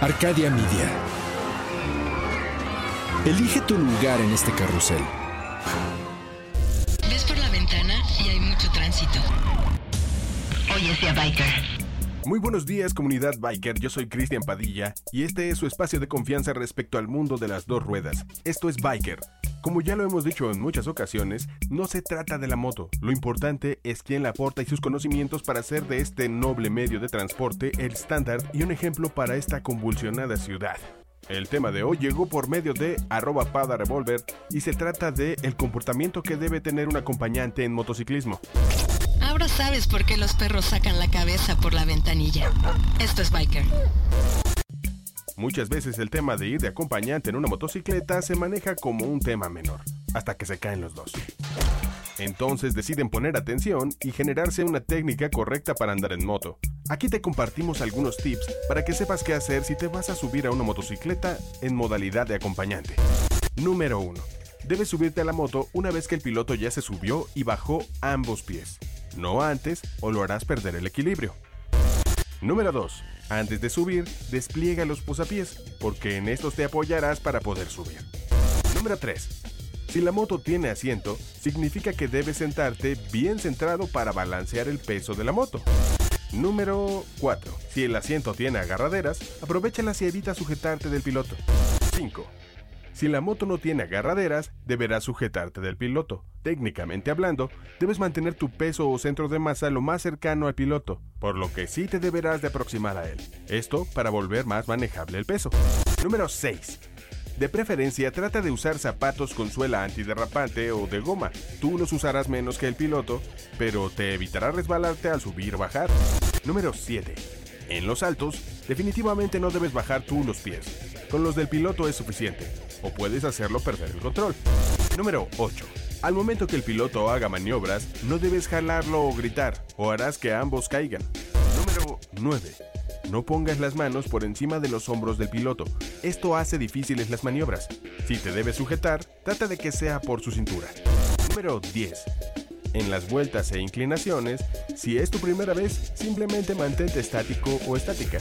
Arcadia Media. Elige tu lugar en este carrusel. Ves por la ventana y hay mucho tránsito. Hoy es día biker. Muy buenos días comunidad biker, yo soy Cristian Padilla y este es su espacio de confianza respecto al mundo de las dos ruedas. Esto es Biker. Como ya lo hemos dicho en muchas ocasiones, no se trata de la moto, lo importante es quién la aporta y sus conocimientos para hacer de este noble medio de transporte el estándar y un ejemplo para esta convulsionada ciudad. El tema de hoy llegó por medio de arroba pada revolver y se trata de el comportamiento que debe tener un acompañante en motociclismo. Ahora sabes por qué los perros sacan la cabeza por la ventanilla. Esto es Biker. Muchas veces el tema de ir de acompañante en una motocicleta se maneja como un tema menor, hasta que se caen los dos. Entonces deciden poner atención y generarse una técnica correcta para andar en moto. Aquí te compartimos algunos tips para que sepas qué hacer si te vas a subir a una motocicleta en modalidad de acompañante. Número 1. Debes subirte a la moto una vez que el piloto ya se subió y bajó ambos pies no antes o lo harás perder el equilibrio. Número 2. Antes de subir, despliega los posapiés, porque en estos te apoyarás para poder subir. Número 3. Si la moto tiene asiento, significa que debes sentarte bien centrado para balancear el peso de la moto. Número 4. Si el asiento tiene agarraderas, aprovechalas y evita sujetarte del piloto. 5. Si la moto no tiene agarraderas, deberás sujetarte del piloto. Técnicamente hablando, debes mantener tu peso o centro de masa lo más cercano al piloto, por lo que sí te deberás de aproximar a él. Esto para volver más manejable el peso. Número 6. De preferencia, trata de usar zapatos con suela antiderrapante o de goma. Tú los usarás menos que el piloto, pero te evitará resbalarte al subir o bajar. Número 7. En los altos, definitivamente no debes bajar tú los pies. Con los del piloto es suficiente o puedes hacerlo perder el control. Número 8. Al momento que el piloto haga maniobras, no debes jalarlo o gritar, o harás que ambos caigan. Número 9. No pongas las manos por encima de los hombros del piloto. Esto hace difíciles las maniobras. Si te debes sujetar, trata de que sea por su cintura. Número 10. En las vueltas e inclinaciones, si es tu primera vez, simplemente mantente estático o estática.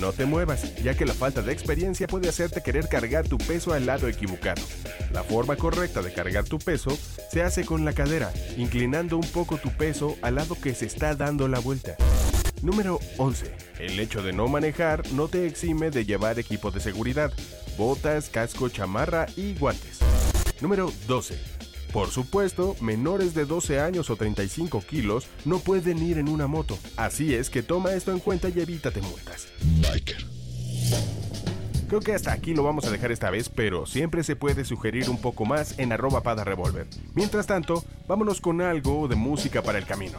No te muevas, ya que la falta de experiencia puede hacerte querer cargar tu peso al lado equivocado. La forma correcta de cargar tu peso se hace con la cadera, inclinando un poco tu peso al lado que se está dando la vuelta. Número 11. El hecho de no manejar no te exime de llevar equipo de seguridad, botas, casco, chamarra y guantes. Número 12. Por supuesto, menores de 12 años o 35 kilos no pueden ir en una moto. Así es que toma esto en cuenta y evítate multas. Biker. Creo que hasta aquí lo vamos a dejar esta vez, pero siempre se puede sugerir un poco más en arroba pada revolver. Mientras tanto, vámonos con algo de música para el camino.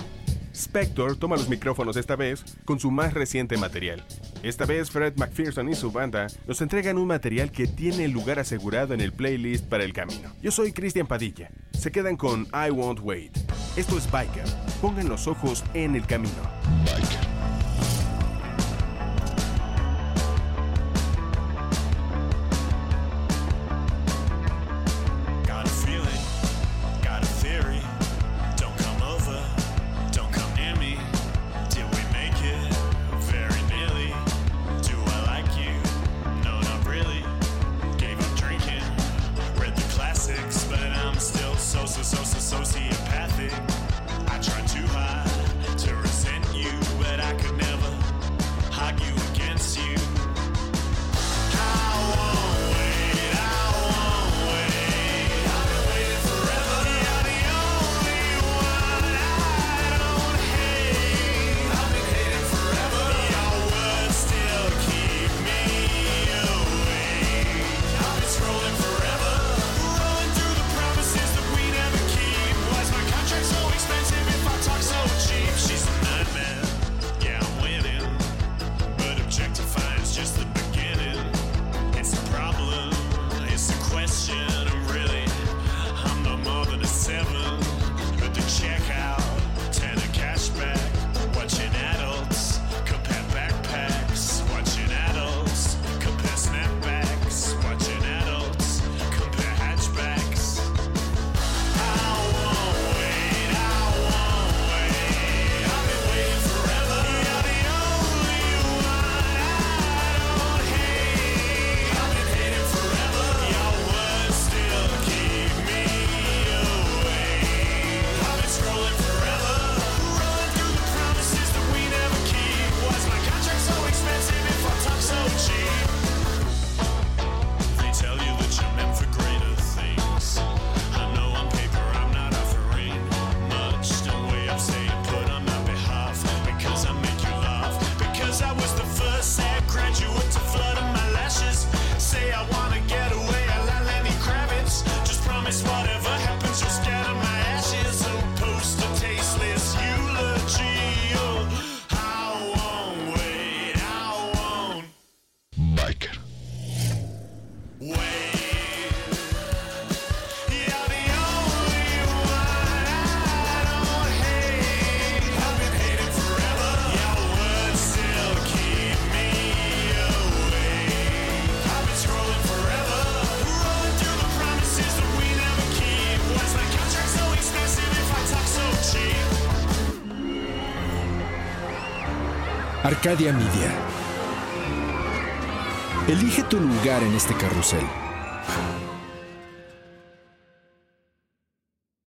Spector toma los micrófonos esta vez con su más reciente material. Esta vez Fred McPherson y su banda nos entregan un material que tiene lugar asegurado en el playlist para el camino. Yo soy Cristian Padilla. Se quedan con I Won't Wait. Esto es Biker. Pongan los ojos en el camino. Biker. Arcadia Media. Elige tu lugar en este carrusel.